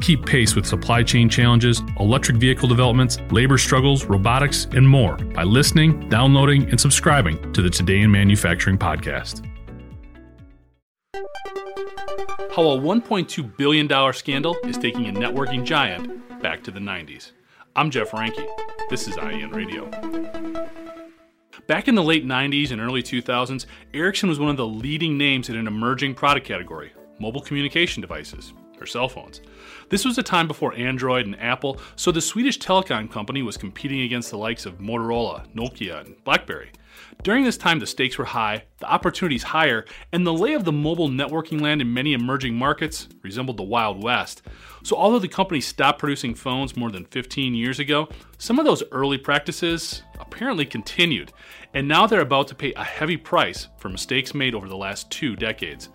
Keep pace with supply chain challenges, electric vehicle developments, labor struggles, robotics, and more by listening, downloading, and subscribing to the Today in Manufacturing podcast. How a $1.2 billion scandal is taking a networking giant back to the 90s. I'm Jeff Reinke. This is IEN Radio. Back in the late 90s and early 2000s, Ericsson was one of the leading names in an emerging product category mobile communication devices, or cell phones. This was a time before Android and Apple, so the Swedish telecom company was competing against the likes of Motorola, Nokia, and Blackberry. During this time, the stakes were high, the opportunities higher, and the lay of the mobile networking land in many emerging markets resembled the Wild West. So, although the company stopped producing phones more than 15 years ago, some of those early practices apparently continued, and now they're about to pay a heavy price for mistakes made over the last two decades.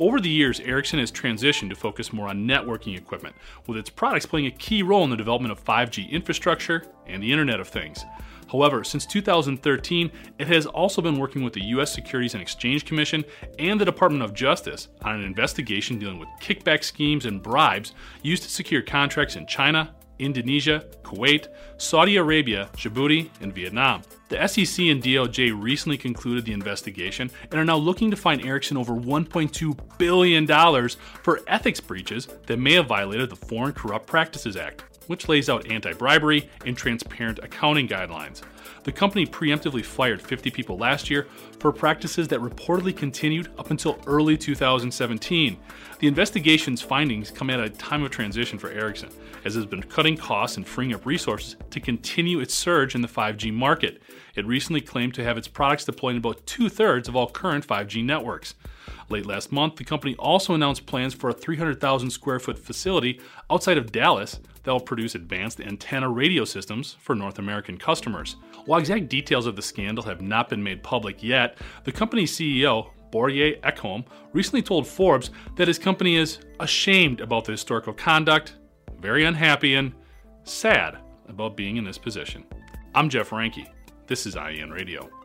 Over the years, Ericsson has transitioned to focus more on networking equipment, with its products playing a key role in the development of 5G infrastructure and the Internet of Things. However, since 2013, it has also been working with the U.S. Securities and Exchange Commission and the Department of Justice on an investigation dealing with kickback schemes and bribes used to secure contracts in China, Indonesia, Kuwait, Saudi Arabia, Djibouti, and Vietnam. The SEC and DOJ recently concluded the investigation and are now looking to fine Ericsson over $1.2 billion for ethics breaches that may have violated the Foreign Corrupt Practices Act, which lays out anti bribery and transparent accounting guidelines. The company preemptively fired 50 people last year for practices that reportedly continued up until early 2017. The investigation's findings come at a time of transition for Ericsson, as it has been cutting costs and freeing up resources to continue its surge in the 5G market. It recently claimed to have its products deployed in about two thirds of all current 5G networks. Late last month, the company also announced plans for a 300,000 square foot facility outside of Dallas that will produce advanced antenna radio systems for North American customers. While exact details of the scandal have not been made public yet, the company's CEO, Börje Ekholm, recently told Forbes that his company is ashamed about the historical conduct, very unhappy, and sad about being in this position. I'm Jeff Reinke. This is IEN Radio.